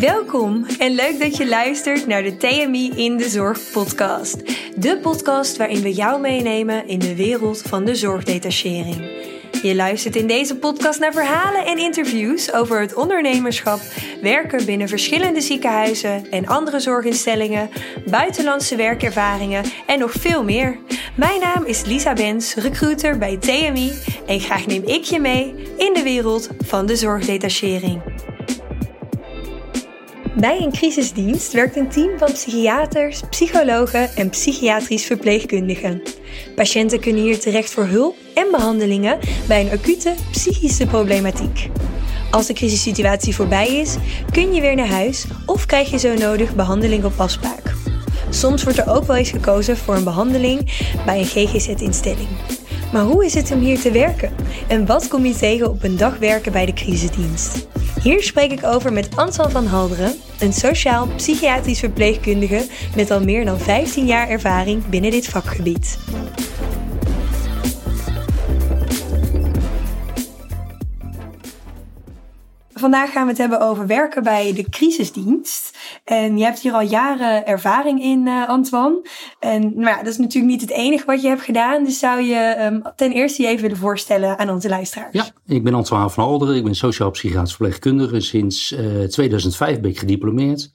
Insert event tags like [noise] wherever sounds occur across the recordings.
Welkom en leuk dat je luistert naar de TMI in de Zorg podcast. De podcast waarin we jou meenemen in de wereld van de zorgdetachering. Je luistert in deze podcast naar verhalen en interviews over het ondernemerschap, werken binnen verschillende ziekenhuizen en andere zorginstellingen, buitenlandse werkervaringen en nog veel meer. Mijn naam is Lisa Bens, recruiter bij TMI en graag neem ik je mee in de wereld van de zorgdetachering. Bij een crisisdienst werkt een team van psychiaters, psychologen en psychiatrisch verpleegkundigen. Patiënten kunnen hier terecht voor hulp en behandelingen bij een acute psychische problematiek. Als de crisissituatie voorbij is, kun je weer naar huis of krijg je zo nodig behandeling op afspraak. Soms wordt er ook wel eens gekozen voor een behandeling bij een GGZ-instelling. Maar hoe is het om hier te werken? En wat kom je tegen op een dag werken bij de crisisdienst? Hier spreek ik over met Anton van Halderen, een sociaal-psychiatrisch verpleegkundige met al meer dan 15 jaar ervaring binnen dit vakgebied. Vandaag gaan we het hebben over werken bij de crisisdienst. En je hebt hier al jaren ervaring in, uh, Antoine. En nou ja, dat is natuurlijk niet het enige wat je hebt gedaan. Dus zou je um, ten eerste je even willen voorstellen aan onze luisteraars? Ja, ik ben Antoine van Alderen. Ik ben sociaal-psychiatrisch verpleegkundige. Sinds uh, eh, 2005 ben ik gediplomeerd.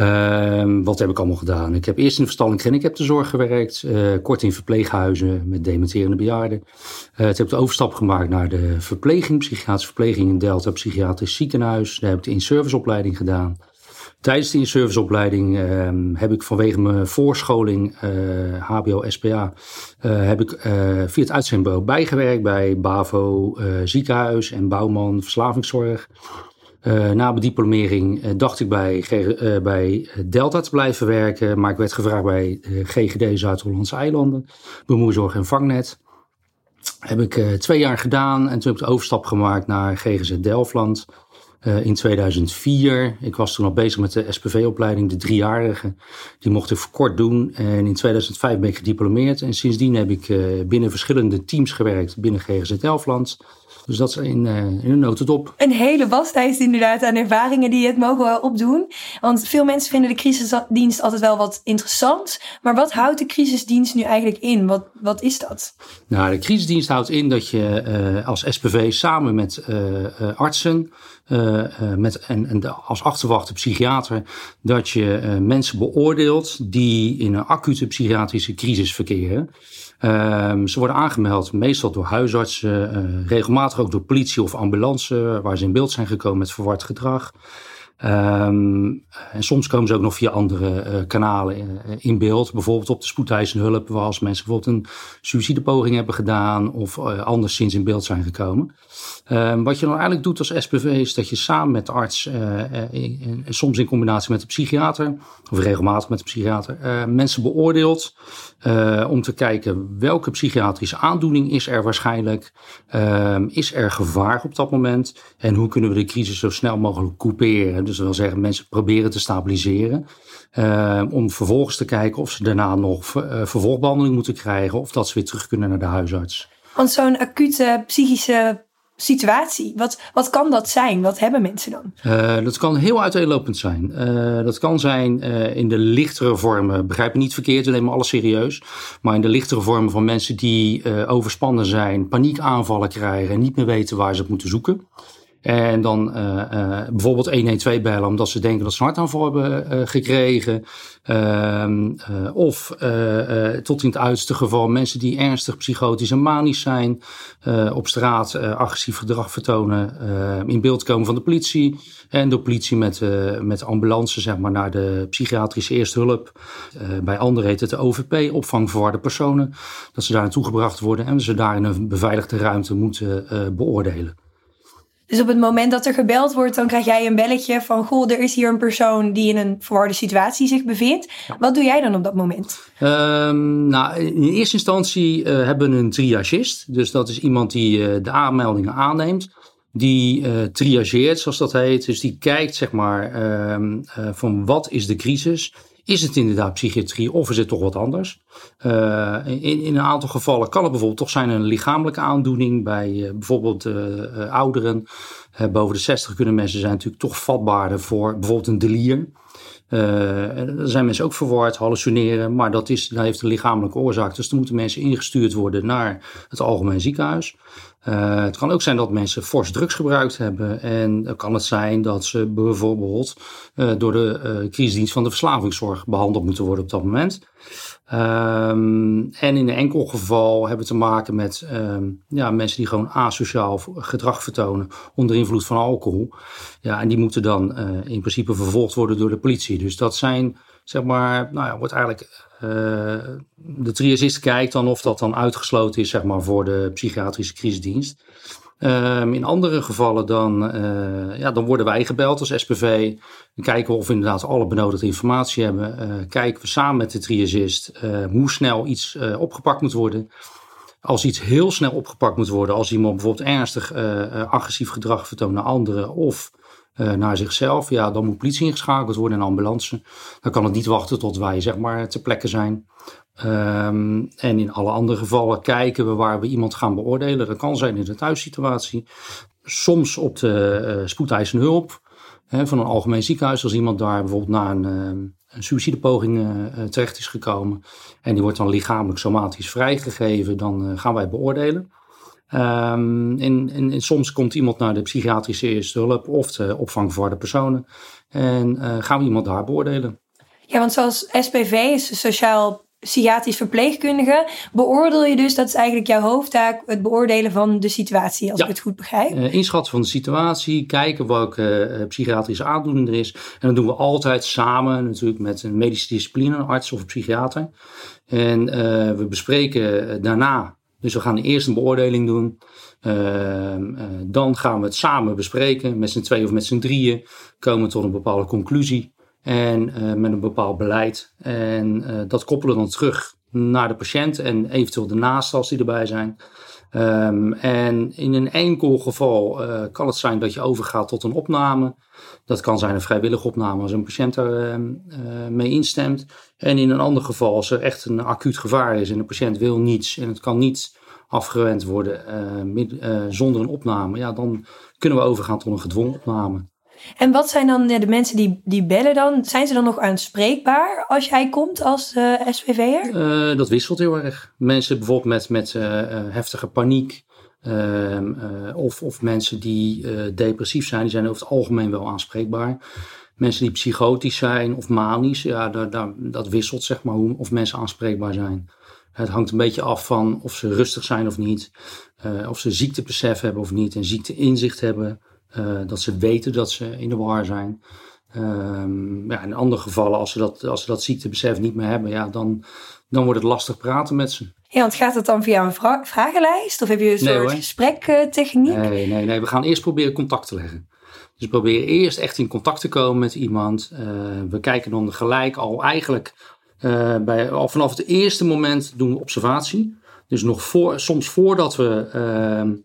Uh, wat heb ik allemaal gedaan? Ik heb eerst in de verstandelijke gehandicaptenzorg gewerkt. Uh, kort in verpleeghuizen met dementerende bejaarden. Uh, heb de overstap gemaakt naar de verpleging, psychiatrische verpleging in Delta, psychiatrisch ziekenhuis. Daar heb ik de in-serviceopleiding gedaan. Tijdens de in-serviceopleiding uh, heb ik vanwege mijn voorscholing uh, HBO, SPA, uh, heb ik via het uitzendbureau bijgewerkt bij BAVO ziekenhuis en Bouwman verslavingszorg. Na mijn diplomering dacht ik bij, bij Delta te blijven werken, maar ik werd gevraagd bij GGD Zuid-Hollandse Eilanden, bemoeizorg en vangnet. Heb ik twee jaar gedaan en toen heb ik de overstap gemaakt naar GGZ Delftland in 2004. Ik was toen al bezig met de SPV-opleiding, de driejarige. Die mocht ik verkort doen en in 2005 ben ik gediplomeerd en sindsdien heb ik binnen verschillende teams gewerkt binnen GGZ Delftland. Dus dat is in, uh, in een notendop. Een hele waslijst inderdaad aan ervaringen die je het mogen opdoen. Want veel mensen vinden de crisisdienst altijd wel wat interessant. Maar wat houdt de crisisdienst nu eigenlijk in? Wat, wat is dat? Nou, de crisisdienst houdt in dat je uh, als SPV samen met uh, artsen met, en, en als achterwachte psychiater, dat je mensen beoordeelt die in een acute psychiatrische crisis verkeren. Um, ze worden aangemeld meestal door huisartsen, uh, regelmatig ook door politie of ambulance, waar ze in beeld zijn gekomen met verward gedrag. Um, en soms komen ze ook nog via andere uh, kanalen in, eh, in, beeld. Bijvoorbeeld op de spoedeisende hulp, waar als mensen bijvoorbeeld een suicidepoging hebben gedaan of uh, anderszins in beeld zijn gekomen. Um, wat je dan eigenlijk doet als SPV is dat je samen met de arts, in, soms in combinatie met de psychiater, of regelmatig met de psychiater, mensen beoordeelt om te kijken welke psychiatrische aandoening is er waarschijnlijk, um, is er gevaar op dat moment en hoe kunnen we de crisis zo snel mogelijk couperen. Dus dat wil zeggen, mensen proberen te stabiliseren. Uh, om vervolgens te kijken of ze daarna nog uh, vervolgbehandeling moeten krijgen. Of dat ze weer terug kunnen naar de huisarts. Want zo'n acute psychische situatie, wat, wat kan dat zijn? Wat hebben mensen dan? Uh, dat kan heel uiteenlopend zijn. dat kan zijn in de lichtere vormen, begrijp me niet verkeerd, we nemen alles serieus. Maar in de lichtere vormen van mensen die overspannen zijn, paniekaanvallen krijgen en niet meer weten waar ze het moeten zoeken. En dan uh, uh, bijvoorbeeld 112 bellen omdat ze denken dat ze een hartaanval hebben uh, gekregen. Ehm, of tot in het uiterste geval mensen die ernstig psychotisch en manisch zijn. op straat agressief gedrag vertonen. in beeld komen van de politie. En de politie met, met ambulance zeg maar, naar de psychiatrische eerste hulp. bij anderen heet het de OVP, opvang verwarde personen. Dat ze daar naartoe gebracht worden en ze daar in een beveiligde ruimte moeten beoordelen. Dus op het moment dat er gebeld wordt, dan krijg jij een belletje van: Goh, er is hier een persoon die in een verwarde situatie zich bevindt. Wat doe jij dan op dat moment? Um, nou, in eerste instantie uh, hebben we een triagist. Dus dat is iemand die uh, de aanmeldingen aanneemt. Die uh, triageert, zoals dat heet. Dus die kijkt, zeg maar, um, van wat is de crisis? Is het inderdaad psychiatrie of is het toch wat anders? Uh, in, in, een aantal gevallen kan het bijvoorbeeld toch zijn een lichamelijke aandoening. Bij uh, bijvoorbeeld uh, ouderen boven de 60 kunnen mensen zijn natuurlijk toch vatbaarder voor bijvoorbeeld een delier. er zijn mensen ook verward, hallucineren, maar dat, is, dat heeft een lichamelijke oorzaak. Dus dan moeten mensen ingestuurd worden naar het algemeen ziekenhuis. Uh, het kan ook zijn dat mensen fors drugs gebruikt hebben. En dan kan het zijn dat ze bijvoorbeeld uh, door de uh, crisisdienst van de verslavingszorg behandeld moeten worden op dat moment. Um, en in een enkel geval hebben we te maken met um, ja, mensen die gewoon asociaal gedrag vertonen onder invloed van alcohol. Ja, en die moeten dan in principe vervolgd worden door de politie. Dus dat zijn, zeg maar, nou ja, wordt eigenlijk uh, de triagist kijkt dan of dat dan uitgesloten is zeg maar, voor de psychiatrische crisisdienst. Um, in andere gevallen dan, uh, ja, dan worden wij gebeld als SPV. Dan kijken we of we inderdaad alle benodigde informatie hebben. Uh, kijken we samen met de triagist hoe snel iets opgepakt moet worden. Als iets heel snel opgepakt moet worden, als iemand bijvoorbeeld ernstig agressief gedrag vertoont naar anderen of naar zichzelf, ja, dan moet politie ingeschakeld worden en ambulance. Dan kan het niet wachten tot wij zeg maar ter plekke zijn. Um, en in alle andere gevallen kijken we waar we iemand gaan beoordelen. Dat kan zijn in de thuissituatie. Soms op de uh, spoedeisende hulp hè, van een algemeen ziekenhuis. Als iemand daar bijvoorbeeld na een, uh, een suïcidepoging uh, terecht is gekomen. En die wordt dan lichamelijk somatisch vrijgegeven. Dan gaan wij beoordelen. Um, en, en, en, soms komt iemand naar de psychiatrische eerste hulp of de opvang voor de personen. En uh, gaan we iemand daar beoordelen. Ja, want zoals SPV is sociaal psychiatrisch verpleegkundige, beoordeel je dus, dat is eigenlijk jouw hoofdtaak, het beoordelen van de situatie, als ik het goed begrijp. Uh, inschatten van de situatie, kijken welke uh, psychiatrische aandoening er is. En dat doen we altijd samen, natuurlijk met een medische discipline, een arts of een psychiater. En we bespreken daarna dus we gaan eerst een beoordeling doen. Uh, uh, dan gaan we het samen bespreken, met z'n tweeën of met z'n drieën. Komen tot een bepaalde conclusie en uh, met een bepaald beleid. En dat koppelen we dan terug naar de patiënt en eventueel de naasten als die erbij zijn. Um, en in een enkel geval uh, kan het zijn dat je overgaat tot een opname. Dat kan zijn een vrijwillige opname als een patiënt er uh, mee instemt. En in een ander geval, als er echt een acuut gevaar is en de patiënt wil niets en het kan niet afgewend worden uh, zonder een opname, ja, dan kunnen we overgaan tot een gedwongen opname. En wat zijn dan de mensen die, die bellen dan? Zijn ze dan nog aanspreekbaar als jij komt als uh, SPV'er? Uh, dat wisselt heel erg. Mensen bijvoorbeeld met, met uh, heftige paniek. Ehm, of, of mensen die depressief zijn, die zijn over het algemeen wel aanspreekbaar. Mensen die psychotisch zijn of manisch, ja, dat, dat, dat wisselt zeg maar hoe, of mensen aanspreekbaar zijn. Het hangt een beetje af van of ze rustig zijn of niet. of ze ziektebesef hebben of niet en ziekteinzicht hebben. Uh, dat ze weten dat ze in de war zijn. Um, ja, in andere gevallen, als ze, dat, als ze dat ziektebesef niet meer hebben, ja, dan, dan wordt het lastig praten met ze. Ja, want gaat het dan via een vra vragenlijst? Of heb je een soort nee, gesprektechniek? Nee, nee, nee, we gaan eerst proberen contact te leggen. Dus we proberen eerst echt in contact te komen met iemand. Uh, we kijken dan gelijk al eigenlijk uh, bij, al vanaf het eerste moment doen we observatie. Dus nog voor, soms voordat we uh,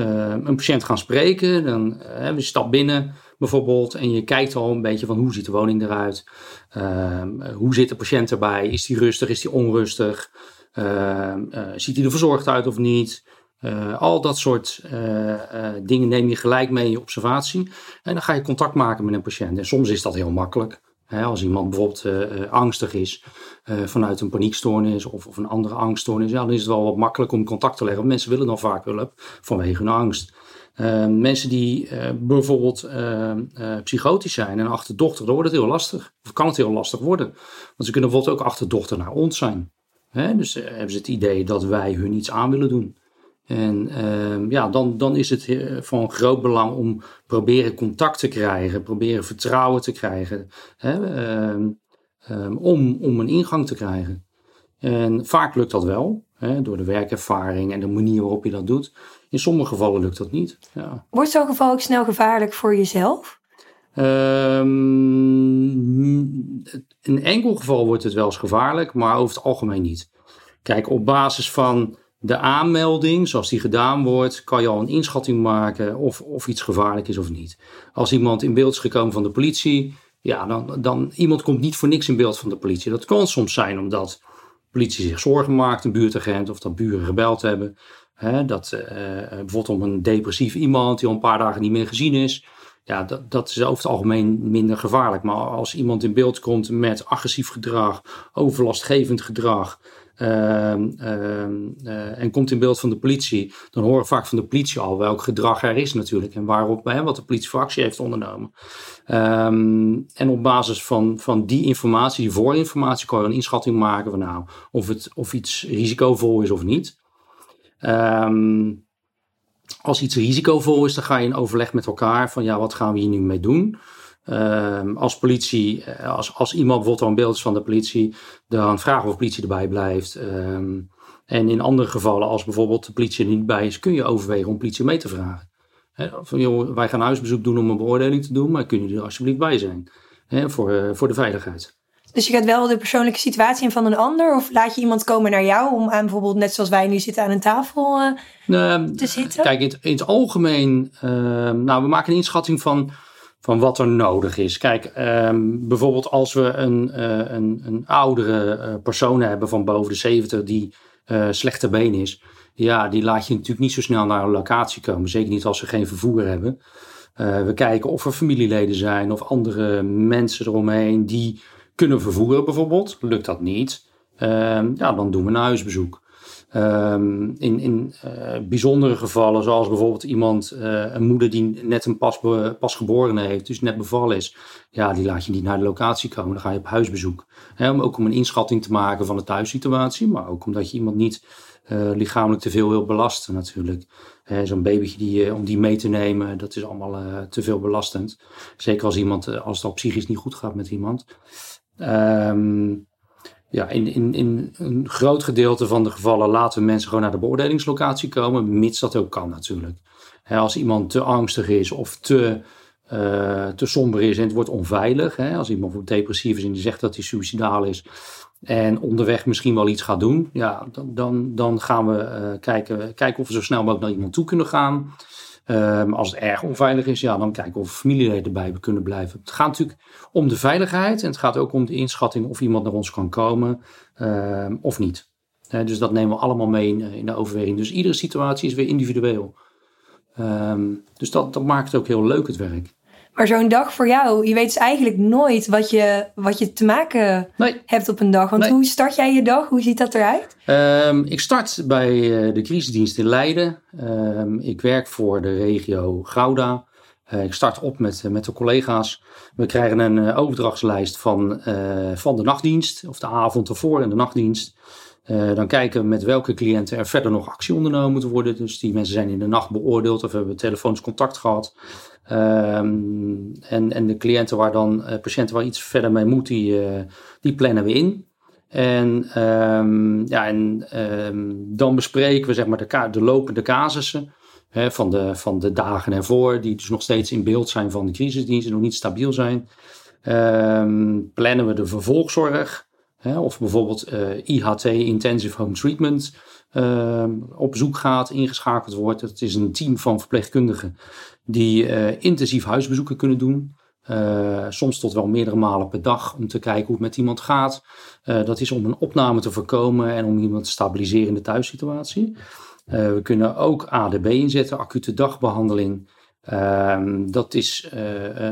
een patiënt gaan spreken. Dan uh, we stap binnen bijvoorbeeld en je kijkt al een beetje van hoe ziet de woning eruit. Uh, hoe zit de patiënt erbij? Is die rustig? Is die onrustig? Ehm, eh, ziet hij er verzorgd uit of niet? al dat soort dingen neem je gelijk mee in je observatie. En dan ga je contact maken met een patiënt. En soms is dat heel makkelijk als iemand bijvoorbeeld uh, angstig is uh, vanuit een paniekstoornis of, of een andere angststoornis, dan is het wel wat makkelijk om contact te leggen. Want mensen willen dan vaak hulp vanwege hun angst. Mensen die bijvoorbeeld psychotisch zijn en achterdochter, dan wordt het heel lastig. Of kan het heel lastig worden. Want ze kunnen bijvoorbeeld ook achterdochter naar ons zijn. Hè? Dus hebben ze het idee dat wij hun iets aan willen doen. En uh, ja, dan, dan is het van groot belang om proberen contact te krijgen, proberen vertrouwen te krijgen, hè, uh, um, om, om een ingang te krijgen. En vaak lukt dat wel, hè, door de werkervaring en de manier waarop je dat doet. In sommige gevallen lukt dat niet. Ja. Wordt zo'n geval ook snel gevaarlijk voor jezelf? Um, in enkel geval wordt het wel eens gevaarlijk, maar over het algemeen niet. Kijk, op basis van de aanmelding, zoals die gedaan wordt, kan je al een inschatting maken of, of iets gevaarlijk is of niet. Als iemand in beeld is gekomen van de politie Ja, dan, dan iemand komt niet voor niks in beeld van de politie. Dat kan soms zijn omdat de politie zich zorgen maakt, een buurtagent, of dat buren gebeld hebben. Hè, dat uh, bijvoorbeeld om een depressief iemand die al een paar dagen niet meer gezien is. Ja, dat, dat is over het algemeen minder gevaarlijk. Maar als iemand in beeld komt met agressief gedrag, overlastgevend gedrag, eh, en komt in beeld van de politie, dan horen we vaak van de politie al welk gedrag er is natuurlijk en waarop, hè, wat de politie voor actie heeft ondernomen. Ehm, en op basis van, van die informatie, die voorinformatie, kan je een inschatting maken van nou, of, het, of iets risicovol is of niet. als iets risicovol is, dan ga je in overleg met elkaar van ja, wat gaan we hier nu mee doen? Um, als politie, eh, als, als iemand bijvoorbeeld een beeld is van de politie, dan vragen we of de politie erbij blijft. Um, en in andere gevallen, als bijvoorbeeld de politie er niet bij is, kun je overwegen om politie mee te vragen. He, van joh, wij gaan huisbezoek doen om een beoordeling te doen, maar kun je er alsjeblieft bij zijn he, voor, uh, voor de veiligheid. Dus je gaat wel de persoonlijke situatie in van een ander? Of laat je iemand komen naar jou om aan bijvoorbeeld, net zoals wij nu zitten, aan een tafel uh, te zitten? Kijk, in het, in het algemeen, uh, nou, we maken een inschatting van van wat er nodig is. Kijk, um, bijvoorbeeld als we een, uh, een, een oudere uh, persoon hebben van boven de 70 die uh, slechte been is. Ja, die laat je natuurlijk niet zo snel naar een locatie komen. Zeker niet als ze geen vervoer hebben. we kijken of er familieleden zijn of andere mensen eromheen die kunnen vervoeren bijvoorbeeld. Lukt dat niet, ehm, ja, dan doen we een huisbezoek. Um, in in uh, bijzondere gevallen, zoals bijvoorbeeld iemand, uh, een moeder die net een pas, pasgeboren heeft, dus net bevallen is, ja, die laat je niet naar de locatie komen, dan ga je op huisbezoek. Om, ook om een inschatting te maken van de thuissituatie, maar ook omdat je iemand niet uh, lichamelijk te veel wil belasten natuurlijk. Zo'n babytje die, om die mee te nemen, dat is allemaal te veel belastend. Zeker als iemand, als het al psychisch niet goed gaat met iemand. Um, ja, in, in, in een groot gedeelte van de gevallen laten we mensen gewoon naar de beoordelingslocatie komen, mits dat ook kan natuurlijk. als iemand te angstig is of te, uh, te somber is en het wordt onveilig, als iemand depressief is en die zegt dat hij suicidaal is en onderweg misschien wel iets gaat doen, ja, dan, dan, dan gaan we uh, kijken, kijken of we zo snel mogelijk naar iemand toe kunnen gaan. Um, als het erg onveilig is, ja, dan kijken of familieleden erbij kunnen blijven. Het gaat natuurlijk om de veiligheid en het gaat ook om de inschatting of iemand naar ons kan komen um, of niet. dus dat nemen we allemaal mee in, in, de overweging. Dus iedere situatie is weer individueel. Um, dus dat, dat maakt het ook heel leuk, het werk. Maar zo'n dag voor jou, je weet dus eigenlijk nooit wat je, wat je te maken hebt op een dag. Want hoe start jij je dag? Hoe ziet dat eruit? Um, ik start bij uh, de crisisdienst in Leiden. Um, ik werk voor de regio Gouda. Uh, ik start op met, uh, met de collega's. We krijgen een overdrachtslijst van, van de nachtdienst, of de avond ervoor en de nachtdienst. dan kijken we met welke cliënten er verder nog actie ondernomen moet worden. Dus die mensen zijn in de nacht beoordeeld of hebben telefonisch contact gehad. Um, en, en de cliënten waar dan, uh, patiënten waar iets verder mee moet, die, uh, die plannen we in. En, um, ja, en um, dan bespreken we zeg maar de, de lopende casussen hè, van, de, van de dagen ervoor, die dus nog steeds in beeld zijn van de crisisdiensten, nog niet stabiel zijn. plannen we de vervolgzorg, hè, of bijvoorbeeld eh, IHT, Intensive Home Treatment, op zoek gaat, ingeschakeld wordt. Het is een team van verpleegkundigen die uh, intensief huisbezoeken kunnen doen. Uh, soms tot wel meerdere malen per dag om te kijken hoe het met iemand gaat. Uh, dat is om een opname te voorkomen en om iemand te stabiliseren in de thuissituatie. we kunnen ook ADB inzetten, acute dagbehandeling. Ehm, dat is,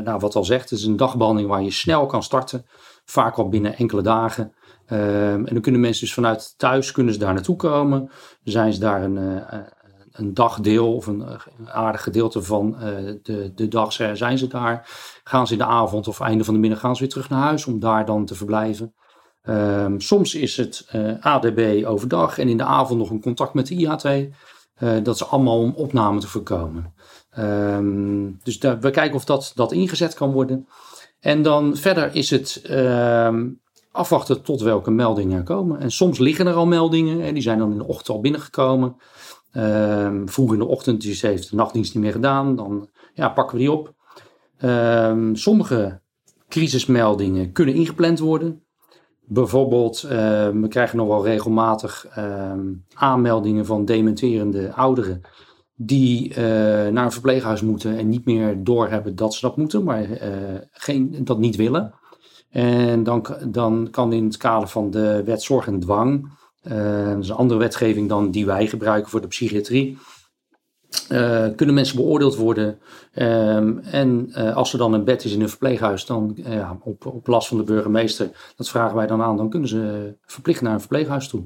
nou, wat al zegt, het is een dagbehandeling waar je snel kan starten. Vaak al binnen enkele dagen. Ehm, en dan kunnen mensen dus vanuit thuis kunnen ze daar naartoe komen. Zijn ze daar een, een dagdeel of een, aardig gedeelte van uh, de, de dag zijn ze daar. Gaan ze in de avond of einde van de middag gaan ze weer terug naar huis om daar dan te verblijven. Um, soms is het eh, ADB overdag en in de avond nog een contact met de eh, dat is allemaal om opname te voorkomen. Um, dus we kijken of dat, dat ingezet kan worden. En dan verder is het afwachten tot welke meldingen er komen. En soms liggen er al meldingen en die zijn dan in de ochtend al binnengekomen. Um, vroeg in de ochtend, dus heeft de nachtdienst niet meer gedaan. Dan ja, pakken we die op. Um, sommige crisismeldingen kunnen ingepland worden. Bijvoorbeeld, um, we krijgen nog wel regelmatig aanmeldingen van dementerende ouderen. die naar een verpleeghuis moeten en niet meer doorhebben dat ze dat moeten, maar geen, dat niet willen. En dan, dan kan in het kader van de wet zorg en dwang, dat is een andere wetgeving dan die wij gebruiken voor de psychiatrie, uh, kunnen mensen beoordeeld worden. Um, en uh, als er dan een bed is in een verpleeghuis, dan op, op last van de burgemeester, dat vragen wij dan aan, dan kunnen ze verplicht naar een verpleeghuis toe.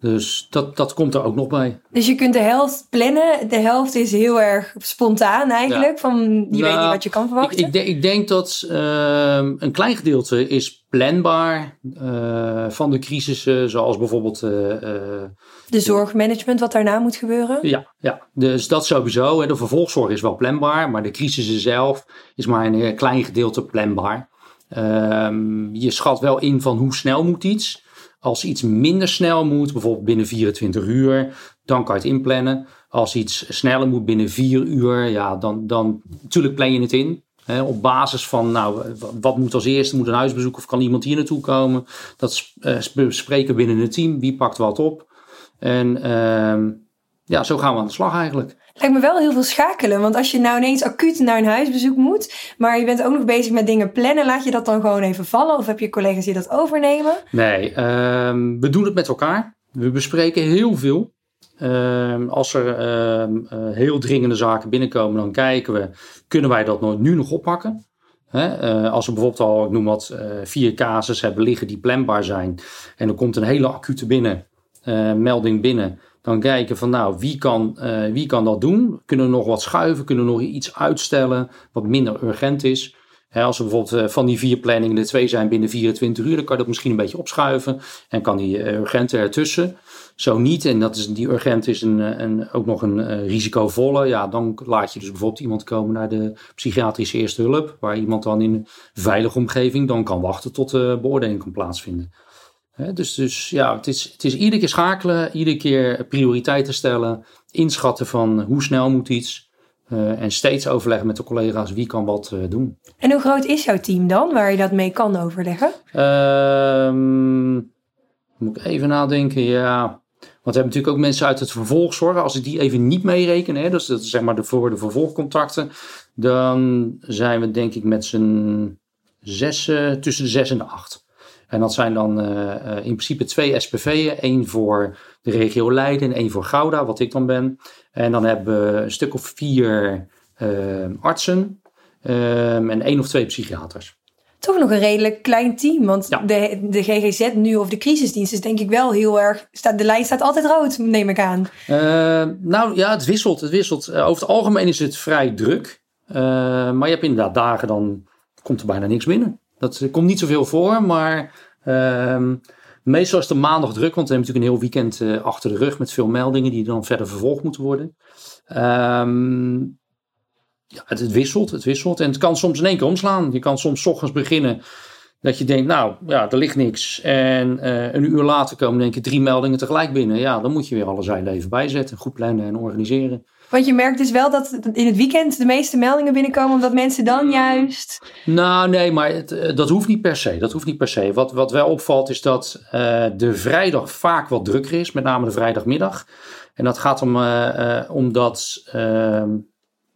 Dus dat, dat komt er ook nog bij. Dus je kunt de helft plannen. De helft is heel erg spontaan eigenlijk. Van, je weet niet nou, wat je kan verwachten. Ik, ik, ik denk dat uh, een klein gedeelte is planbaar uh, van de crisissen. Zoals bijvoorbeeld... Uh, de zorgmanagement wat daarna moet gebeuren? Ja, ja. dus dat sowieso. De vervolgzorg is wel planbaar. Maar de crisissen zelf is maar een klein gedeelte planbaar. Ehm, je schat wel in van hoe snel moet iets... Als iets minder snel moet, bijvoorbeeld binnen 24 uur, dan kan je het inplannen. Als iets sneller moet binnen 4 uur, ja, dan, dan natuurlijk plan je het in. Op basis van, nou, wat moet als eerste? Moet een huisbezoek of kan iemand hier naartoe komen? Dat bespreken binnen het team. Wie pakt wat op? En uh, ja, zo gaan we aan de slag eigenlijk. Lijkt me wel heel veel schakelen. Want als je nou ineens acuut naar een huisbezoek moet, maar je bent ook nog bezig met dingen plannen, laat je dat dan gewoon even vallen? Of heb je collega's die dat overnemen? Nee, um, we doen het met elkaar. We bespreken heel veel. Um, als er um, uh, heel dringende zaken binnenkomen, dan kijken we, kunnen wij dat nu nog oppakken? He, uh, als we bijvoorbeeld al, ik noem wat, uh, vier casus hebben liggen die planbaar zijn. En er komt een hele acute binnen, melding binnen dan kijken van nou, wie kan, uh, wie kan dat doen? Kunnen we nog wat schuiven? Kunnen we nog iets uitstellen wat minder urgent is? als er bijvoorbeeld uh, van die vier planningen de twee zijn binnen 24 uur, dan kan je dat misschien een beetje opschuiven en kan die uh, urgente ertussen. Zo niet, en dat is, die urgent is een, een, ook nog een risicovolle, ja, dan laat je dus bijvoorbeeld iemand komen naar de psychiatrische eerste hulp, waar iemand dan in een veilige omgeving dan kan wachten tot de beoordeling kan plaatsvinden dus, dus ja, het is, het is iedere keer schakelen, iedere keer prioriteiten stellen, inschatten van hoe snel moet iets. Uh, en steeds overleggen met de collega's wie kan wat uh, doen. En hoe groot is jouw team dan, waar je dat mee kan overleggen? Um, moet ik even nadenken, ja. Want we hebben natuurlijk ook mensen uit het vervolgzorg. Als ik die even niet meereken, hè, dus dat is zeg maar de, voor de vervolgcontacten, dan zijn we denk ik met z'n zes, tussen de zes en de acht. En dat zijn dan uh, in principe twee SPV'en. één voor de regio Leiden en één voor Gouda, wat ik dan ben. En dan hebben we een stuk of vier uh, artsen um, en één of twee psychiaters. Toch nog een redelijk klein team. Want de, de GGZ nu of de crisisdienst is denk ik wel heel erg... Staat, de lijn staat altijd rood, neem ik aan. nou ja, het wisselt. Het wisselt. over het algemeen is het vrij druk. maar je hebt inderdaad dagen, dan komt er bijna niks binnen. Dat komt niet zoveel voor, maar uh, meestal is de maandag druk, want we hebben natuurlijk een heel weekend uh, achter de rug met veel meldingen die dan verder vervolgd moeten worden. Um, ja, het, het, wisselt, het wisselt. En het kan soms in één keer omslaan. Je kan soms ochtends beginnen dat je denkt, nou ja, er ligt niks. En uh, een uur later komen denk je drie meldingen tegelijk binnen. Ja, dan moet je weer alle zijden even bijzetten, goed plannen en organiseren. Want je merkt dus wel dat in het weekend de meeste meldingen binnenkomen, omdat mensen dan juist. Nou, nee, maar het, eh, dat hoeft niet per se. Dat hoeft niet per se. Wat, wat wel opvalt is dat uh, de vrijdag vaak wat drukker is, met name de vrijdagmiddag. En dat gaat om, uh, omdat ehm,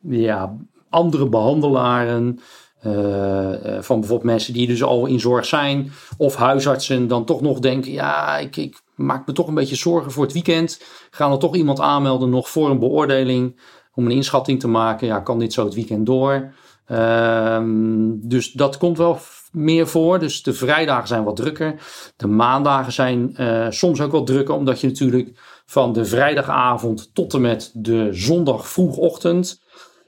ja, andere behandelaren. Van bijvoorbeeld mensen die dus al in zorg zijn, of huisartsen, dan toch nog denken: ja, ik, ik maak me toch een beetje zorgen voor het weekend. Gaan er toch iemand aanmelden nog voor een beoordeling om een inschatting te maken? Ja, kan dit zo het weekend door? Ehm, dus dat komt wel meer voor. Dus de vrijdagen zijn wat drukker. De maandagen zijn uh, soms ook wat drukker, omdat je natuurlijk van de vrijdagavond tot en met de zondag vroegochtend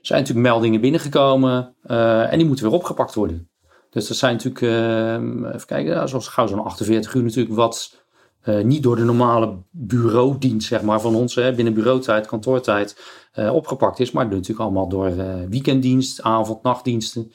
zijn natuurlijk meldingen binnengekomen uh, en die moeten weer opgepakt worden. Dus dat zijn natuurlijk, uh, even kijken, zoals gauw zo'n 48 uur natuurlijk wat uh, niet door de normale bureaudienst zeg maar, van ons, hè, binnen bureautijd, kantoortijd, opgepakt is. Maar natuurlijk allemaal door weekenddienst, avond, nachtdiensten.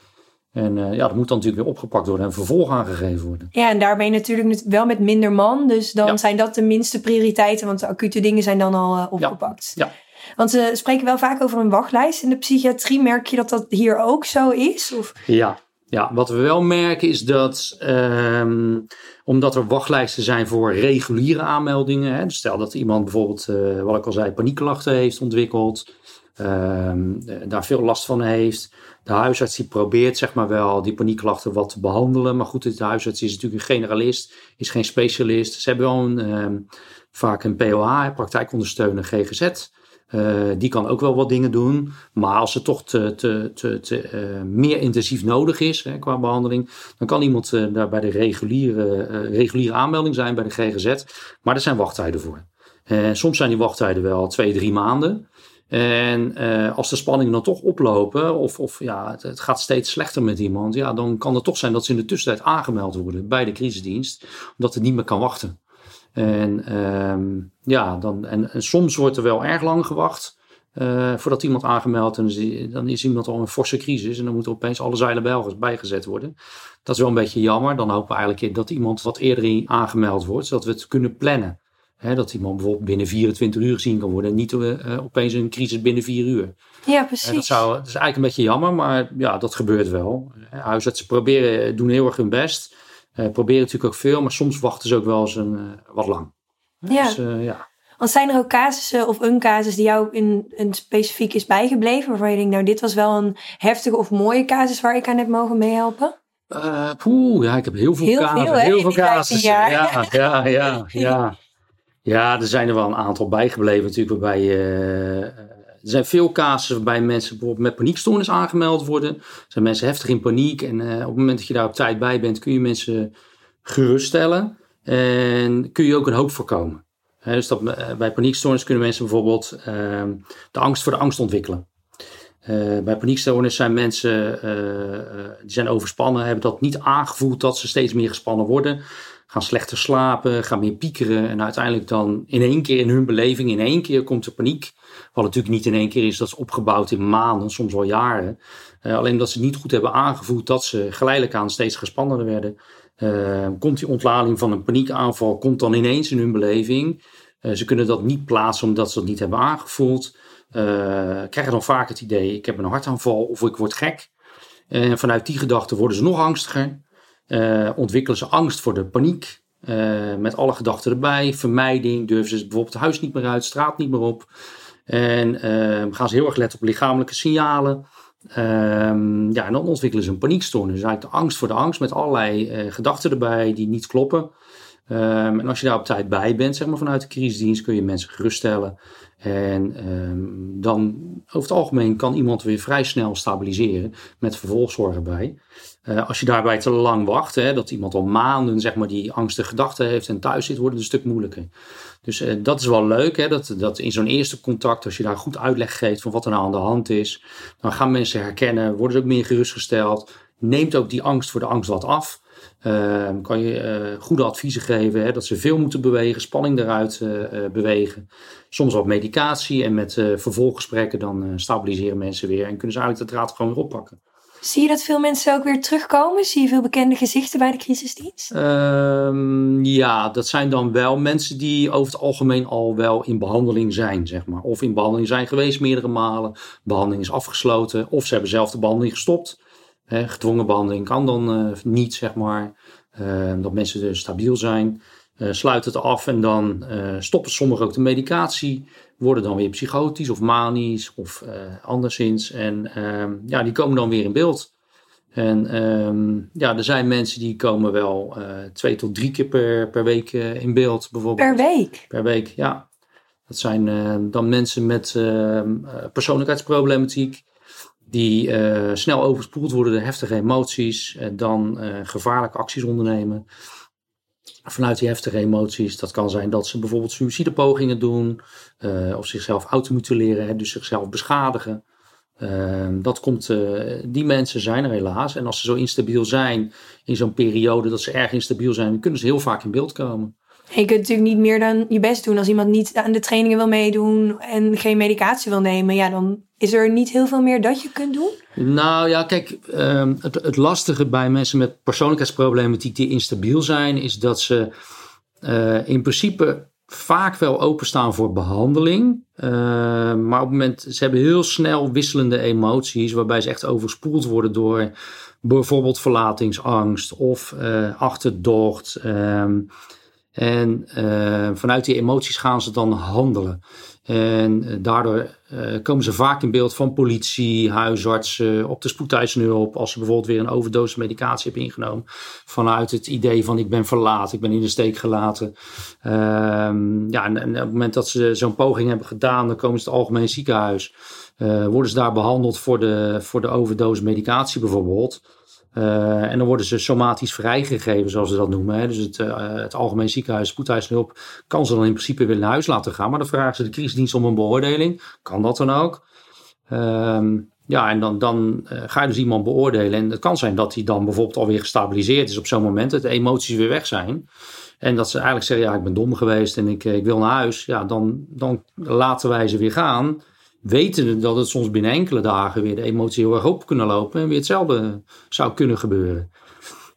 En ja, dat moet dan natuurlijk weer opgepakt worden en vervolg aangegeven worden. Ja, en daarbij natuurlijk wel met minder man. Dus dan zijn dat de minste prioriteiten, want de acute dingen zijn dan al opgepakt. Ja. ja. Want ze spreken wel vaak over een wachtlijst in de psychiatrie. Merk je dat dat hier ook zo is? Of? Ja, Ja, wat we wel merken is dat, um, omdat er wachtlijsten zijn voor reguliere aanmeldingen. Hè, dus stel dat iemand bijvoorbeeld, uh, wat ik al zei, paniekklachten heeft ontwikkeld, um, daar veel last van heeft. De huisarts die probeert zeg maar wel die paniekklachten wat te behandelen. Maar goed, de huisarts is natuurlijk een generalist, is geen specialist. Ze hebben wel een, um, vaak een POH, praktijkondersteuner GGZ. Uh, die kan ook wel wat dingen doen. Maar als het toch te, te, te, te uh, meer intensief nodig is hè, qua behandeling, dan kan iemand uh, daar bij de reguliere, reguliere aanmelding zijn bij de GGZ. Maar er zijn wachttijden voor. soms zijn die wachttijden wel twee, drie maanden. En als de spanningen dan toch oplopen, of, of ja, het, het, gaat steeds slechter met iemand, ja, dan kan het toch zijn dat ze in de tussentijd aangemeld worden bij de crisisdienst, omdat het niet meer kan wachten. En, um, ja, dan, en, en, soms wordt er wel erg lang gewacht uh, voordat iemand aangemeld en dan is iemand al in een forse crisis en dan moeten opeens alle zeilen bij bijgezet worden. Dat is wel een beetje jammer. Dan hopen we eigenlijk dat iemand wat eerder aangemeld wordt, zodat we het kunnen plannen. He, dat iemand bijvoorbeeld binnen 24 uur gezien kan worden en niet uh, opeens een crisis binnen 4 uur. Ja, precies. dat, zou, dat is eigenlijk een beetje jammer, maar ja, dat gebeurt wel. Huisartsen proberen, doen heel erg hun best. Uh, proberen natuurlijk ook veel, maar soms wachten ze ook wel eens een, uh, wat lang. Ja. Dus, uh, ja. Want zijn er ook casussen of een casus die jou in een specifiek is bijgebleven, waarvan je denkt, nou dit was wel een heftige of mooie casus waar ik aan heb mogen meehelpen? poeh, ja, ik heb heel veel heel. Veel, heel veel casussen. Ja, ja, ja, ja, [laughs] ja. Ja, er zijn er wel een aantal bijgebleven natuurlijk waarbij je er zijn veel casussen waarbij mensen bijvoorbeeld met paniekstoornis aangemeld worden. Er zijn mensen heftig in paniek en uh, op het moment dat je daar op tijd bij bent, kun je mensen geruststellen en kun je ook een hoop voorkomen. Dus dat, uh, bij paniekstoornis kunnen mensen bijvoorbeeld uh, de angst voor de angst ontwikkelen. Uh, bij paniekstoornis zijn mensen die zijn overspannen, hebben dat niet aangevoeld dat ze steeds meer gespannen worden gaan slechter slapen, gaan meer piekeren. En uiteindelijk dan in één keer in hun beleving, in één keer komt er paniek. Wat natuurlijk niet in één keer is, dat is opgebouwd in maanden, soms wel jaren. Uh, alleen dat ze niet goed hebben aangevoeld dat ze geleidelijk aan steeds gespannener werden. Uh, komt die ontlading van een paniekaanval, komt dan ineens in hun beleving. Uh, ze kunnen dat niet plaatsen omdat ze dat niet hebben aangevoeld. krijgen dan vaak het idee, ik heb een hartaanval of ik word gek. En vanuit die gedachte worden ze nog angstiger. ontwikkelen ze angst voor de paniek. met alle gedachten erbij. Vermijding, durven ze bijvoorbeeld het huis niet meer uit, straat niet meer op. En uh, gaan ze heel erg letten op lichamelijke signalen. Um, ja, en dan ontwikkelen ze een paniekstoornis. Dus eigenlijk de angst voor de angst met allerlei uh, gedachten erbij die niet kloppen. Um, en als je daar op tijd bij bent, zeg maar vanuit de crisisdienst, kun je mensen geruststellen. En dan over het algemeen kan iemand weer vrij snel stabiliseren met vervolgzorg erbij. Uh, als je daarbij te lang wacht, hè, dat iemand al maanden zeg maar, die angstige gedachten heeft en thuis zit, wordt het een stuk moeilijker. Dus uh, dat is wel leuk, hè, dat, dat in zo'n eerste contact, als je daar goed uitleg geeft van wat er nou aan de hand is, dan gaan mensen herkennen, worden ze ook meer gerustgesteld, neemt ook die angst voor de angst wat af. Uh, kan je uh, goede adviezen geven, hè, dat ze veel moeten bewegen, spanning eruit bewegen. Soms wat medicatie en met vervolggesprekken dan stabiliseren mensen weer en kunnen ze eigenlijk de draad gewoon weer oppakken. Zie je dat veel mensen ook weer terugkomen? Zie je veel bekende gezichten bij de crisisdienst? Um, ja, dat zijn dan wel mensen die over het algemeen al wel in behandeling zijn, zeg maar. Of in behandeling zijn geweest meerdere malen. Behandeling is afgesloten. Of ze hebben zelf de behandeling gestopt. He, gedwongen behandeling kan dan uh, niet, zeg maar. Uh, dat mensen dus stabiel zijn. Uh, sluiten het af en dan uh, stoppen sommigen ook de medicatie worden dan weer psychotisch of manisch of uh, anderszins. En uh, ja, die komen dan weer in beeld. En um, ja, er zijn mensen die komen wel uh, twee tot drie keer per, per week uh, in beeld bijvoorbeeld. Per week? Per week, ja. Dat zijn uh, dan mensen met ehm, persoonlijkheidsproblematiek. Die snel overspoeld worden door heftige emoties. En dan gevaarlijke acties ondernemen vanuit die heftige emoties. Dat kan zijn dat ze bijvoorbeeld suïcidepogingen doen, uh, of zichzelf automutileren, dus zichzelf beschadigen. Uh, dat komt, uh, die mensen zijn er helaas. En als ze zo instabiel zijn in zo'n periode dat ze erg instabiel zijn, kunnen ze heel vaak in beeld komen. Je kunt natuurlijk niet meer dan je best doen als iemand niet aan de trainingen wil meedoen en geen medicatie wil nemen. Ja, dan is er niet heel veel meer dat je kunt doen? Nou ja, kijk, um, het, het, lastige bij mensen met persoonlijkheidsproblematiek die instabiel zijn, is dat ze uh, in principe vaak wel openstaan voor behandeling. Uh, maar op het moment, ze hebben heel snel wisselende emoties, waarbij ze echt overspoeld worden door bijvoorbeeld verlatingsangst of uh, achterdocht. Um, en uh, vanuit die emoties gaan ze dan handelen. En uh, daardoor uh, komen ze vaak in beeld van politie, huisartsen, op de spoedeisende hulp. Als ze bijvoorbeeld weer een overdose medicatie hebben ingenomen. Vanuit het idee van ik ben verlaten, ik ben in de steek gelaten. Ehm, ja, en, op het moment dat ze zo'n poging hebben gedaan, dan komen ze het algemeen ziekenhuis. worden ze daar behandeld voor de, voor de overdose medicatie bijvoorbeeld. Uh, en dan worden ze somatisch vrijgegeven, zoals ze dat noemen. Hè. Dus het, uh, het Algemeen Ziekenhuis, Spoedhuishulp, kan ze dan in principe weer naar huis laten gaan. Maar dan vragen ze de crisisdienst om een beoordeling. Kan dat dan ook? Um, ja, en dan, dan uh, ga je dus iemand beoordelen. En het kan zijn dat hij dan bijvoorbeeld alweer gestabiliseerd is op zo'n moment. Dat de emoties weer weg zijn. En dat ze eigenlijk zeggen, ja, ik ben dom geweest en ik, ik wil naar huis. Ja, dan, dan laten wij ze weer gaan weten dat het soms binnen enkele dagen weer de emoties heel erg op kunnen lopen en weer hetzelfde zou kunnen gebeuren.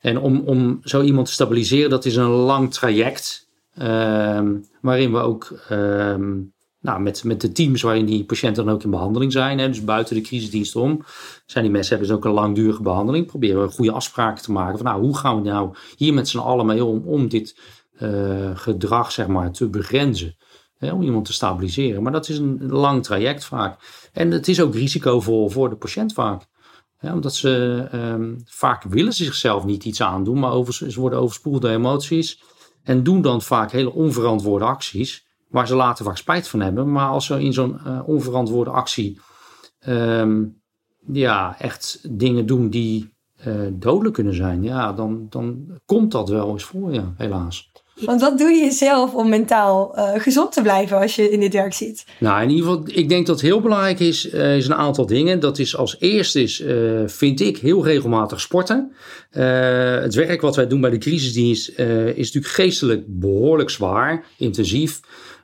En om, om zo iemand te stabiliseren, dat is een lang traject. Um, waarin we ook um, nou, met, met de teams waarin die patiënten dan ook in behandeling zijn, hè, dus buiten de crisisdienst om, zijn die mensen hebben dus ook een langdurige behandeling. Proberen we goede afspraken te maken van nou, hoe gaan we nou hier met z'n allen mee om, om dit uh, gedrag zeg maar te begrenzen om iemand te stabiliseren. Maar dat is een lang traject vaak. En het is ook risicovol voor de patiënt vaak. omdat ze um, vaak willen ze zichzelf niet iets aandoen, maar over, ze worden overspoeld door emoties. En doen dan vaak hele onverantwoorde acties, waar ze later vaak spijt van hebben. Maar als ze in zo'n uh, onverantwoorde actie um, ja, echt dingen doen die uh, dodelijk kunnen zijn, ja, dan, dan komt dat wel eens voor, ja, helaas. Want wat doe je zelf om mentaal uh, gezond te blijven als je in dit werk zit? Nou, in ieder geval, ik denk dat heel belangrijk is, uh, is een aantal dingen. Dat is als eerste, is, uh, vind ik, heel regelmatig sporten. het werk wat wij doen bij de crisisdienst is natuurlijk geestelijk behoorlijk zwaar, intensief.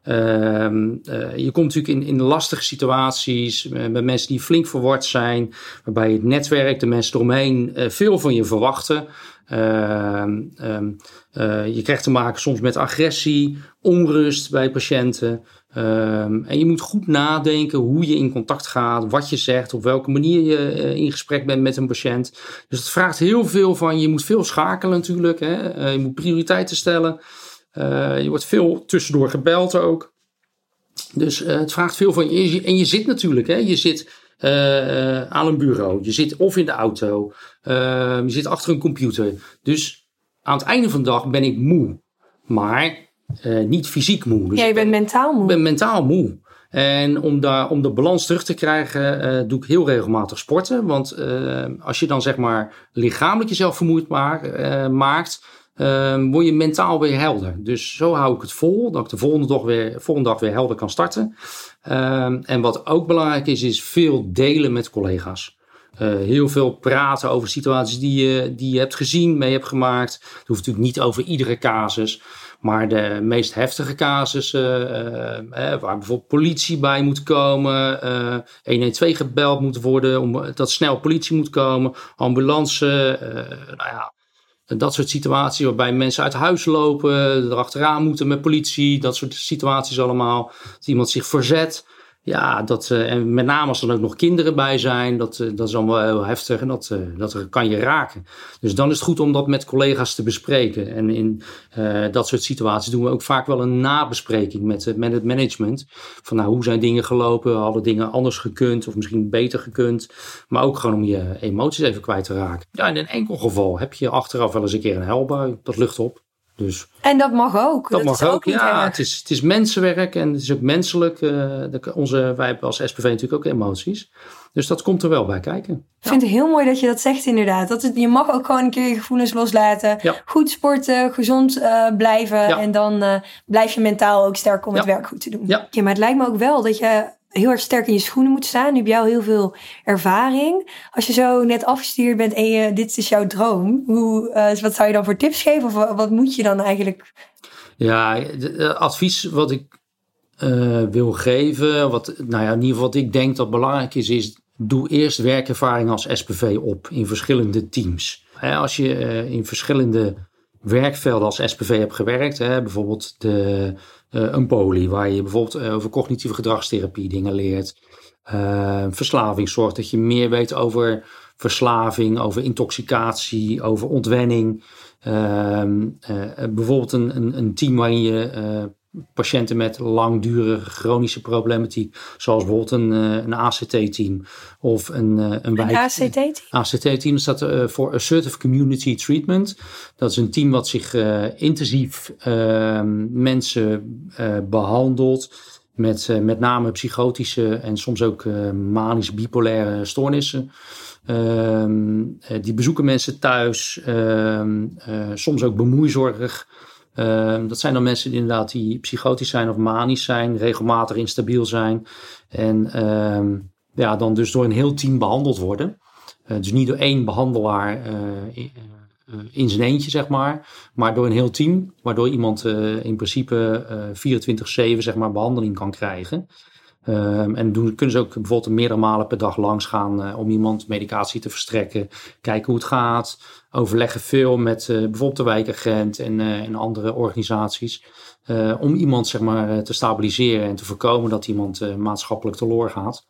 Ehm, je komt natuurlijk in, in lastige situaties met mensen die flink verward zijn, waarbij het netwerk, de mensen eromheen veel van je verwachten. Ehm, ehm, eh, je krijgt te maken soms met agressie, onrust bij patiënten. En je moet goed nadenken hoe je in contact gaat, wat je zegt, op welke manier je in gesprek bent met een patiënt. Dus het vraagt heel veel van je. Je moet veel schakelen natuurlijk. Hè? Je moet prioriteiten stellen. Je wordt veel tussendoor gebeld ook. Dus het vraagt veel van je. En je zit natuurlijk, hè? je zit uh, aan een bureau. Je zit of in de auto. Uh, je zit achter een computer. Dus aan het einde van de dag ben ik moe. Maar uh, niet fysiek moe. Dus ja, je bent mentaal moe. Ik ben mentaal moe. En om, daar, om de balans terug te krijgen, doe ik heel regelmatig sporten. Want als je dan zeg maar lichamelijk jezelf vermoeid maakt, um, word je mentaal weer helder. Dus zo hou ik het vol, dat ik de volgende dag weer, volgende dag weer helder kan starten. Um, en wat ook belangrijk is, is veel delen met collega's. Uh, heel veel praten over situaties die je, die je hebt gezien, mee hebt gemaakt. Het hoeft natuurlijk niet over iedere casus. Maar de meest heftige casussen, uh, uh, waar bijvoorbeeld politie bij moet komen, uh, 112 gebeld moet worden, om, dat snel politie moet komen, ambulance, nou ja, dat soort situaties waarbij mensen uit huis lopen, erachteraan moeten met politie, dat soort situaties allemaal. Dat iemand zich verzet. Ja, dat, uh, en met name als er ook nog kinderen bij zijn, dat, uh, dat is allemaal heel heftig en dat, uh, dat kan je raken. Dus dan is het goed om dat met collega's te bespreken. En in dat soort situaties doen we ook vaak wel een nabespreking met, met het management. Van nou, hoe zijn dingen gelopen? Hadden dingen anders gekund of misschien beter gekund? Maar ook gewoon om je emoties even kwijt te raken. Ja, in een enkel geval heb je achteraf wel eens een keer een helbui. Dat lucht op. Dus, en dat mag ook. Dat, mag ook, ja. Het is, het is mensenwerk en het is ook menselijk. Uh, de, onze, wij hebben als SPV natuurlijk ook emoties. Dus dat komt er wel bij kijken. Ik vind het heel mooi dat je dat zegt inderdaad. Dat het, je mag ook gewoon een keer je gevoelens loslaten. Ja. Goed sporten, gezond uh, blijven. En dan uh, blijf je mentaal ook sterk om het werk goed te doen. Ja. maar het lijkt me ook wel dat je heel erg sterk in je schoenen moet staan. Nu heb al heel veel ervaring. Als je zo net afgestuurd bent en dit is jouw droom, hoe, uh, wat zou je dan voor tips geven? Of wat moet je dan eigenlijk? Ja, advies wat ik uh, wil geven, wat, nou ja, in ieder geval wat ik denk dat belangrijk is, is doe eerst werkervaring als SPV op in verschillende teams. als je uh, in verschillende werkvelden als SPV hebt gewerkt, hè, bijvoorbeeld de een poli, waar je bijvoorbeeld over cognitieve gedragstherapie dingen leert. verslaving zorgt dat je meer weet over verslaving, over intoxicatie, over ontwenning. Ehm, bijvoorbeeld een, een, een, team waarin je patiënten met langdurige chronische problematiek, zoals bijvoorbeeld een, eh, een ACT-team of een, eh, een, een ACT-team? ACT-team staat uh, voor Assertive Community Treatment. Dat is een team wat zich intensief ehm, mensen behandelt met met name psychotische en soms ook manisch bipolaire stoornissen. Ehm, die bezoeken mensen thuis, ehm, soms ook bemoeizorgig. Ehm, dat zijn dan mensen die inderdaad die psychotisch zijn of manisch zijn, regelmatig instabiel zijn. En ehm, ja, dan dus door een heel team behandeld worden. Uh, dus niet door één behandelaar uh, in zijn eentje, zeg maar. Maar door een heel team, waardoor iemand in principe 24-7 zeg maar, behandeling kan krijgen. Um, en doen, kunnen ze ook bijvoorbeeld meerdere malen per dag langs gaan uh, om iemand medicatie te verstrekken. Kijken hoe het gaat. Overleggen veel met uh, bijvoorbeeld de wijkagent en, uh, en andere organisaties. om iemand zeg maar, te stabiliseren en te voorkomen dat iemand maatschappelijk teloor gaat.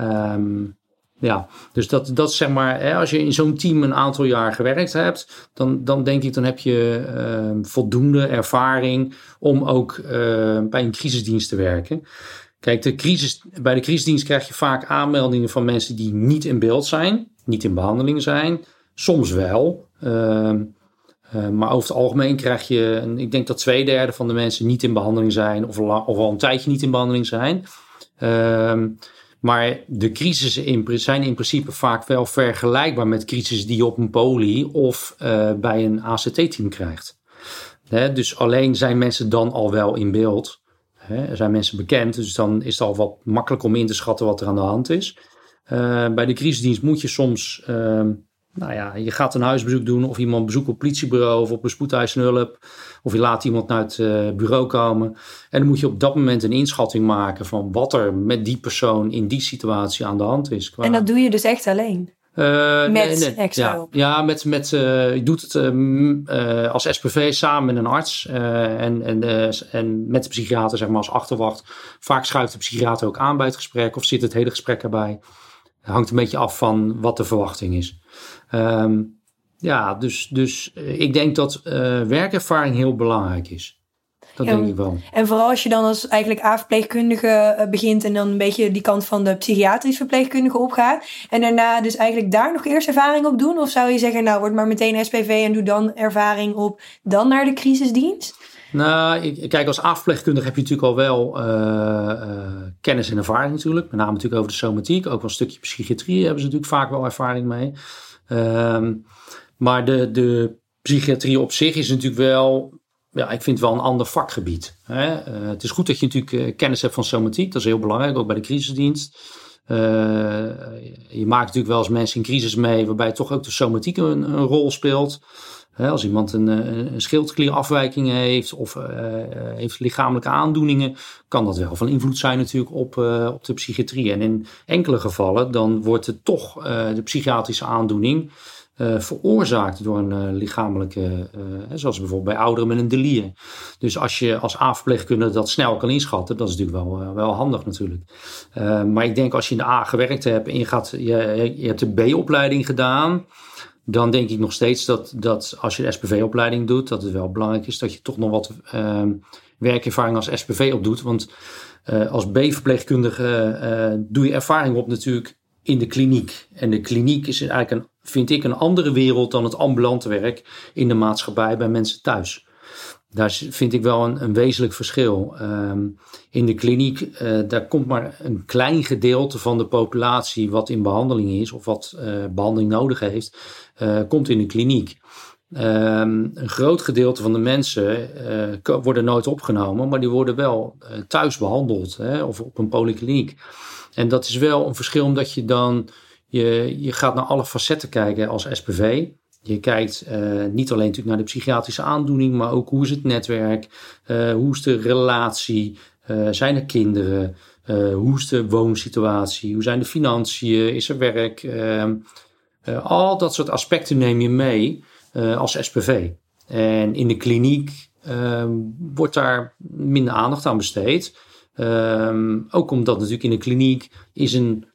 Um, ja, dus dat, dat zeg maar, hè, als je in zo'n team een aantal jaar gewerkt hebt, dan, dan denk ik, dan heb je uh, voldoende ervaring om ook bij een crisisdienst te werken. Kijk, de crisis, bij de crisisdienst krijg je vaak aanmeldingen van mensen die niet in beeld zijn, niet in behandeling zijn. Soms wel. Uh, uh, maar over het algemeen krijg je, ik denk dat twee derde van de mensen niet in behandeling zijn of, al een tijdje niet in behandeling zijn. Uh, maar de crisissen zijn in principe vaak wel vergelijkbaar met crisissen die je op een poli of uh, bij een ACT-team krijgt. Hè, dus alleen zijn mensen dan al wel in beeld. Hè, er zijn mensen bekend, dus dan is het al wat makkelijker om in te schatten wat er aan de hand is. Uh, bij de crisisdienst moet je soms, uh, nou ja, je gaat een huisbezoek doen of iemand bezoekt op politiebureau of op een spoedeisende hulp. Of je laat iemand naar het uh, bureau komen. En dan moet je op dat moment een inschatting maken van wat er met die persoon in die situatie aan de hand is. En dat doe je dus echt alleen? Uh, met nee, nee. extra ja, ja, met, met, uh, je doet het uh, als SPV samen met een arts en, en, en met de psychiater zeg maar als achterwacht. Vaak schuift de psychiater ook aan bij het gesprek of zit het hele gesprek erbij. Hangt een beetje af van wat de verwachting is. Um, ja, dus, dus ik denk dat werkervaring heel belangrijk is. Dat denk ik wel. En vooral als je dan als eigenlijk A-verpleegkundige eh, begint en dan een beetje die kant van de psychiatrisch verpleegkundige opgaat. En daarna dus eigenlijk daar nog eerst ervaring op doen? Of zou je zeggen, nou word maar meteen SPV en doe dan ervaring op, dan naar de crisisdienst? Nou, kijk, als A-verpleegkundige heb je natuurlijk al wel uh, uh, kennis en ervaring natuurlijk. Met name natuurlijk over de somatiek. Ook wel een stukje psychiatrie hebben ze natuurlijk vaak wel ervaring mee. Uh, maar de, de psychiatrie op zich is natuurlijk wel ja, ik vind wel een ander vakgebied. Hè? Uh, het is goed dat je natuurlijk uh, kennis hebt van somatiek. Dat is heel belangrijk, ook bij de crisisdienst. Uh, je maakt natuurlijk wel eens mensen in crisis mee, waarbij toch ook de somatiek een, rol speelt. Als iemand een, een schildklierafwijking heeft of heeft lichamelijke aandoeningen, kan dat wel van invloed zijn natuurlijk op, op de psychiatrie. En in enkele gevallen dan wordt het toch de psychiatrische aandoening uh, veroorzaakt door een uh, lichamelijke, uh, zoals bijvoorbeeld bij ouderen met een delir. Dus als je als A-verpleegkundige dat snel kan inschatten, dat is natuurlijk wel, wel handig natuurlijk. maar ik denk als je in de A gewerkt hebt en je, gaat, je, je hebt de B-opleiding gedaan, dan denk ik nog steeds dat, dat als je de SPV-opleiding doet, dat het wel belangrijk is dat je toch nog wat ehm, werkervaring als SPV opdoet. Want als B-verpleegkundige doe je ervaring op natuurlijk in de kliniek. En de kliniek is eigenlijk een vind ik een andere wereld dan het ambulante werk in de maatschappij bij mensen thuis. Daar vind ik wel een, een wezenlijk verschil. Um, in de kliniek, uh, daar komt maar een klein gedeelte van de populatie wat in behandeling is of wat uh, behandeling nodig heeft, uh, komt in de kliniek. Um, een groot gedeelte van de mensen worden nooit opgenomen, maar die worden wel thuis behandeld hè, of op een polykliniek. En dat is wel een verschil omdat je dan je, je gaat naar alle facetten kijken als SPV. Je kijkt uh, niet alleen natuurlijk naar de psychiatrische aandoening, maar ook hoe is het netwerk, uh, hoe is de relatie, uh, zijn er kinderen, hoe is de woonsituatie, hoe zijn de financiën, is er werk. Ehm, al dat soort aspecten neem je mee als SPV. En in de kliniek ehm, wordt daar minder aandacht aan besteed. Ehm, ook omdat natuurlijk in de kliniek is een,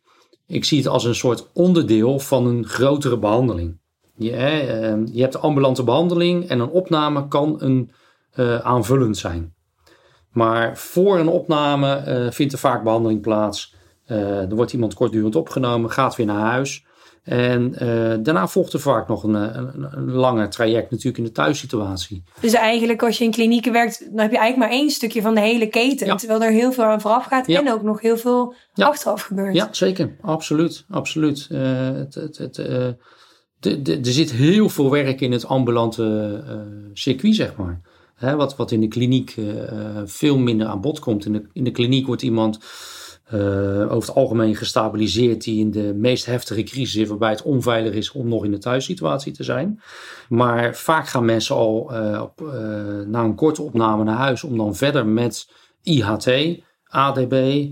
ik zie het als een soort onderdeel van een grotere behandeling. Je, ehm, je hebt ambulante behandeling en een opname kan een uh, aanvullend zijn. Maar voor een opname uh, vindt er vaak behandeling plaats. Uh, er wordt iemand kortdurend opgenomen, gaat weer naar huis. En uh, daarna volgt er vaak nog een, een, een, langer traject natuurlijk in de thuissituatie. Dus eigenlijk als je in klinieken werkt, dan heb je eigenlijk maar één stukje van de hele keten. Ja. Terwijl er heel veel aan vooraf gaat ja. en ook nog heel veel ja. achteraf gebeurt. Ja, zeker. Absoluut. Absoluut. Uh, het, het, het, uh, de, de, er zit heel veel werk in het ambulante circuit, zeg maar. Hè, wat, wat in de kliniek veel minder aan bod komt. In de, in de kliniek wordt iemand uh, over het algemeen gestabiliseerd die in de meest heftige crisis waarbij het onveilig is om nog in de thuissituatie te zijn. Maar vaak gaan mensen al uh, op, uh, na een korte opname naar huis om dan verder met IHT, ADB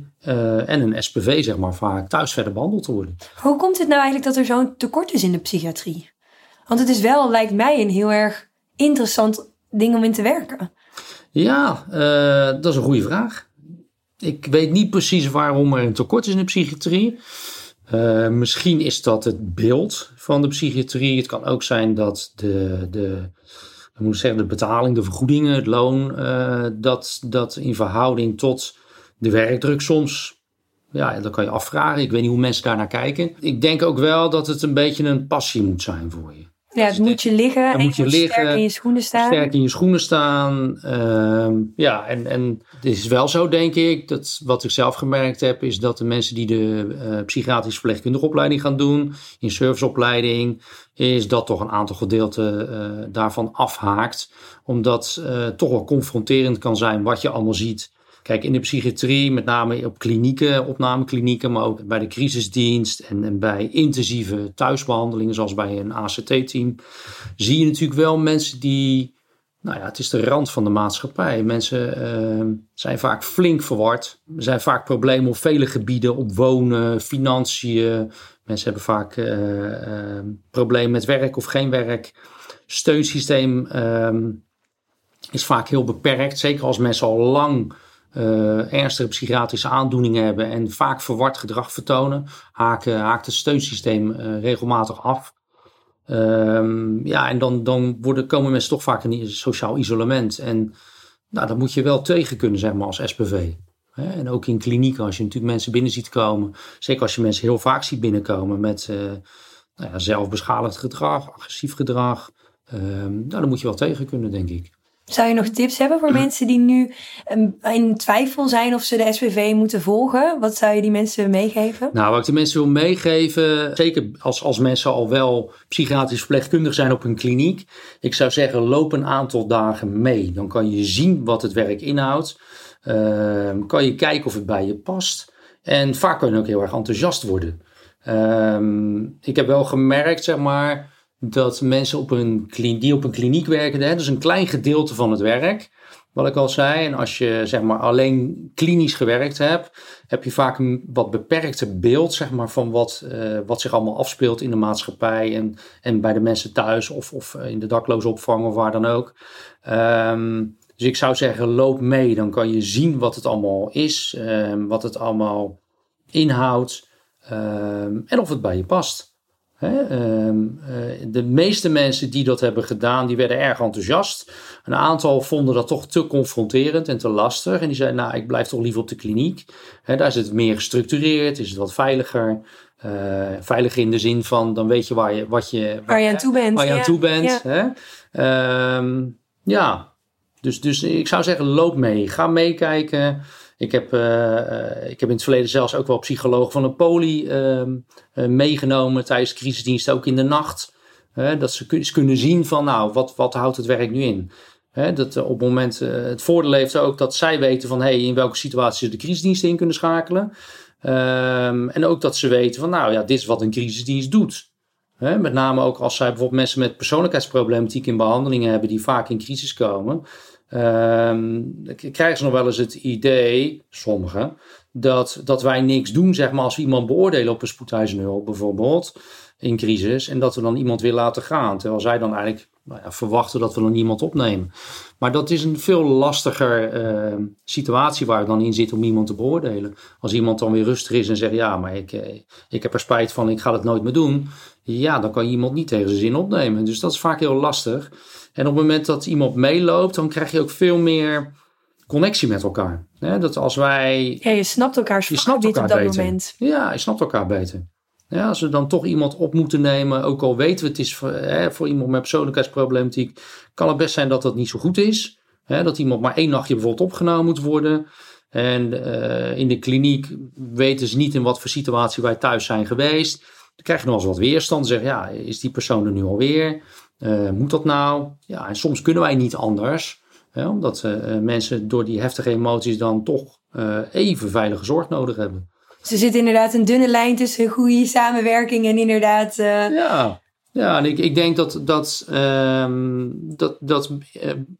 en een SPV, zeg maar, vaak thuis verder behandeld te worden. Hoe komt het nou eigenlijk dat er zo'n tekort is in de psychiatrie? Want het is wel, lijkt mij, een heel erg interessant ding om in te werken. Ja, dat is een goede vraag. Ik weet niet precies waarom er een tekort is in de psychiatrie. Uh, misschien is dat het beeld van de psychiatrie. Het kan ook zijn dat de, de, moet zeggen, de betaling, de vergoedingen, het loon, uh, dat, dat in verhouding tot de werkdruk soms. Ja, dat kan je afvragen. Ik weet niet hoe mensen daar naar kijken. Ik denk ook wel dat het een beetje een passie moet zijn voor je. Ja, het moet je liggen en moet je, liggen, sterk in je schoenen staan. Sterk in je schoenen staan. Uh, ja, en, en het is wel zo, denk ik, dat wat ik zelf gemerkt heb, is dat de mensen die de uh, psychiatrische verpleegkundige opleiding gaan doen, in serviceopleiding, is dat toch een aantal gedeelten uh, daarvan afhaakt. Omdat uh, toch wel confronterend kan zijn wat je allemaal ziet Kijk, in de psychiatrie, met name op klinieken, opnameklinieken, maar ook bij de crisisdienst en, en bij intensieve thuisbehandelingen, zoals bij een ACT-team, zie je natuurlijk wel mensen die, nou ja, het is de rand van de maatschappij. Mensen uh, zijn vaak flink verward. Er zijn vaak problemen op vele gebieden, op wonen, financiën. Mensen hebben vaak uh, uh, problemen met werk of geen werk. Steunsysteem ehm, is vaak heel beperkt, zeker als mensen al lang uh, ernstige psychiatrische aandoeningen hebben en vaak verward gedrag vertonen, haken, haakt het steunsysteem uh, regelmatig af. Um, ja, en dan, dan worden, komen mensen toch vaak in sociaal isolement. En nou, dat moet je wel tegen kunnen, zeg maar, als SPV. En ook in klinieken, als je natuurlijk mensen binnen ziet komen, zeker als je mensen heel vaak ziet binnenkomen met uh, nou ja, zelfbeschadigd gedrag, agressief gedrag, um, nou, dan moet je wel tegen kunnen, denk ik. Zou je nog tips hebben voor [clears throat] mensen die nu ehm, in twijfel zijn of ze de SPV moeten volgen? Wat zou je die mensen meegeven? Nou, wat ik de mensen wil meegeven, zeker als, als mensen al wel psychiatrisch verpleegkundig zijn op hun kliniek. Ik zou zeggen, loop een aantal dagen mee. Dan kan je zien wat het werk inhoudt. Uh, kan je kijken of het bij je past. En vaak kan je ook heel erg enthousiast worden. Uh, ik heb wel gemerkt, zeg maar dat mensen op een, die op een kliniek werken, hè, dus een klein gedeelte van het werk, wat ik al zei. En als je zeg maar alleen klinisch gewerkt hebt, heb je vaak een wat beperkter beeld zeg maar, van wat, uh, wat zich allemaal afspeelt in de maatschappij en, en bij de mensen thuis of, of in de dakloze opvang of waar dan ook. Um, dus ik zou zeggen, loop mee, dan kan je zien wat het allemaal is, um, wat het allemaal inhoudt um, en of het bij je past. Ehm, eh, de meeste mensen die dat hebben gedaan, die werden erg enthousiast. Een aantal vonden dat toch te confronterend en te lastig. En die zeiden, nou, ik blijf toch liever op de kliniek. daar is het meer gestructureerd, is het wat veiliger. Uh, veilig in de zin van, dan weet je waar je, wat je, waar, je aan toe bent. Waar je aan toe bent. Ja. Hè? ja, dus, dus ik zou zeggen, loop mee. Ga meekijken. Ik heb, uh, ik heb in het verleden zelfs ook wel psycholoog van een poli uh, meegenomen tijdens de crisisdienst, ook in de nacht. dat ze eens kunnen zien van, nou, wat, wat houdt het werk nu in? dat op het moment, het voordeel heeft ook dat zij weten van, hey, in welke situatie ze de crisisdienst in kunnen schakelen. Um, en ook dat ze weten van, nou ja, dit is wat een crisisdienst doet. met name ook als zij bijvoorbeeld mensen met persoonlijkheidsproblematiek in behandelingen hebben die vaak in crisis komen. Um, krijgen ze nog wel eens het idee, sommigen, dat, dat wij niks doen, zeg maar, als we iemand beoordelen op een spoedeisende hulp bijvoorbeeld, in crisis, en dat we dan iemand weer laten gaan. Terwijl zij dan eigenlijk nou ja, verwachten dat we dan iemand opnemen. Maar dat is een veel lastiger uh, situatie waar we dan in zit om iemand te beoordelen. Als iemand dan weer rustig is en zegt: Ja, maar ik, eh, ik heb er spijt van, ik ga het nooit meer doen. Ja, dan kan je iemand niet tegen zijn zin opnemen. Dus dat is vaak heel lastig. En op het moment dat iemand meeloopt, dan krijg je ook veel meer connectie met elkaar. dat als wij. Ja, je snapt elkaars je snapt elkaar op dat beter. moment. Ja, je snapt elkaar beter. Ja, als we dan toch iemand op moeten nemen, ook al weten we het is voor, hè, voor iemand met persoonlijkheidsproblematiek, kan het best zijn dat dat niet zo goed is. Hè, dat iemand maar één nachtje bijvoorbeeld opgenomen moet worden. En uh, in de kliniek weten ze niet in wat voor situatie wij thuis zijn geweest. Dan krijg je nog eens wat weerstand. Zeg, ja, is die persoon er nu alweer? Uh, moet dat nou? Ja, en soms kunnen wij niet anders. Hè, omdat uh, mensen door die heftige emoties dan toch even veilige zorg nodig hebben. Dus er zit inderdaad een dunne lijn tussen goede samenwerking en inderdaad. Ja. Ja, en ik, ik denk dat, dat, um, dat, dat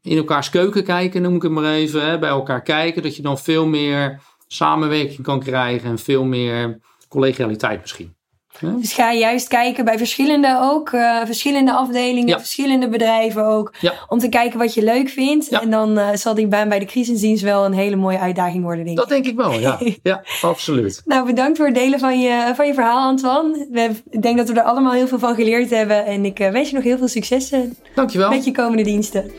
in elkaars keuken kijken, noem ik het maar even, hè, bij elkaar kijken, dat je dan veel meer samenwerking kan krijgen en veel meer collegialiteit misschien. Dus ga juist kijken bij verschillende ook, uh, verschillende afdelingen, verschillende bedrijven ook. Om te kijken wat je leuk vindt. En dan uh, zal die baan bij de crisisdienst wel een hele mooie uitdaging worden, denk Dat denk ik wel, ja. [laughs] ja, absoluut. Nou, bedankt voor het delen van je, van je verhaal, Antoine. We, ik denk dat we er allemaal heel veel van geleerd hebben. En ik uh, wens je nog heel veel succes Dankjewel. met je komende diensten.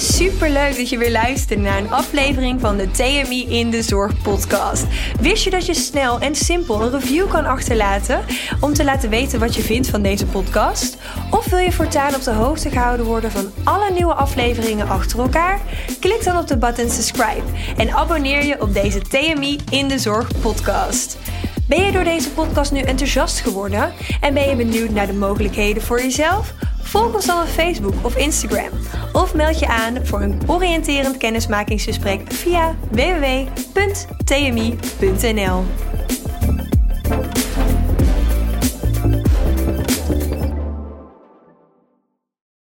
Super leuk dat je weer luistert naar een aflevering van de TMI in de Zorg podcast. Wist je dat je snel en simpel een review kan achterlaten om te laten weten wat je vindt van deze podcast? Of wil je voortaan op de hoogte gehouden worden van alle nieuwe afleveringen achter elkaar? Klik dan op de button subscribe en abonneer je op deze TMI in de Zorg podcast. Ben je door deze podcast nu enthousiast geworden en ben je benieuwd naar de mogelijkheden voor jezelf? Volg ons dan op Facebook of Instagram. Of meld je aan voor een oriënterend kennismakingsgesprek via www.tmi.nl.